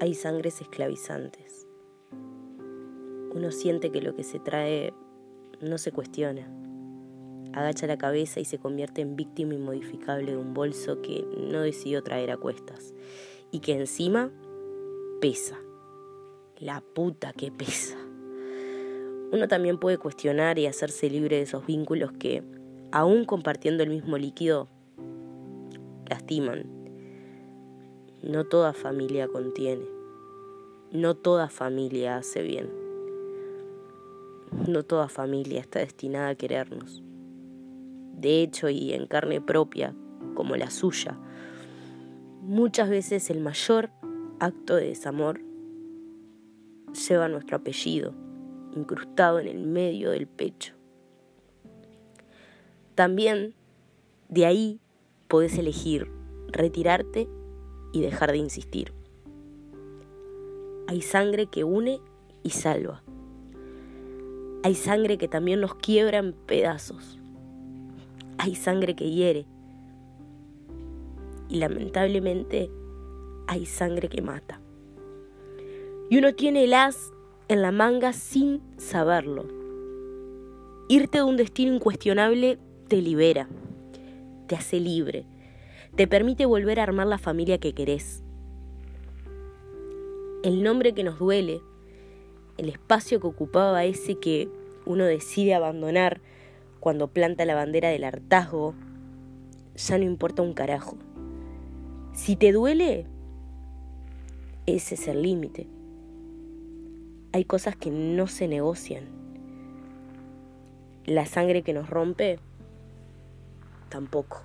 hay sangres esclavizantes. Uno siente que lo que se trae no se cuestiona. Agacha la cabeza y se convierte en víctima inmodificable de un bolso que no decidió traer a cuestas y que encima pesa. La puta que pesa. Uno también puede cuestionar y hacerse libre de esos vínculos que, aún compartiendo el mismo líquido, lastiman. No toda familia contiene. No toda familia hace bien. No toda familia está destinada a querernos. De hecho, y en carne propia, como la suya, muchas veces el mayor acto de desamor lleva nuestro apellido incrustado en el medio del pecho. También de ahí podés elegir retirarte y dejar de insistir. Hay sangre que une y salva. Hay sangre que también nos quiebra en pedazos. Hay sangre que hiere. Y lamentablemente hay sangre que mata. Y uno tiene el as en la manga sin saberlo. Irte de un destino incuestionable te libera, te hace libre, te permite volver a armar la familia que querés. El nombre que nos duele, el espacio que ocupaba ese que uno decide abandonar cuando planta la bandera del hartazgo, ya no importa un carajo. Si te duele, ese es el límite hay cosas que no se negocian. La sangre que nos rompe, tampoco.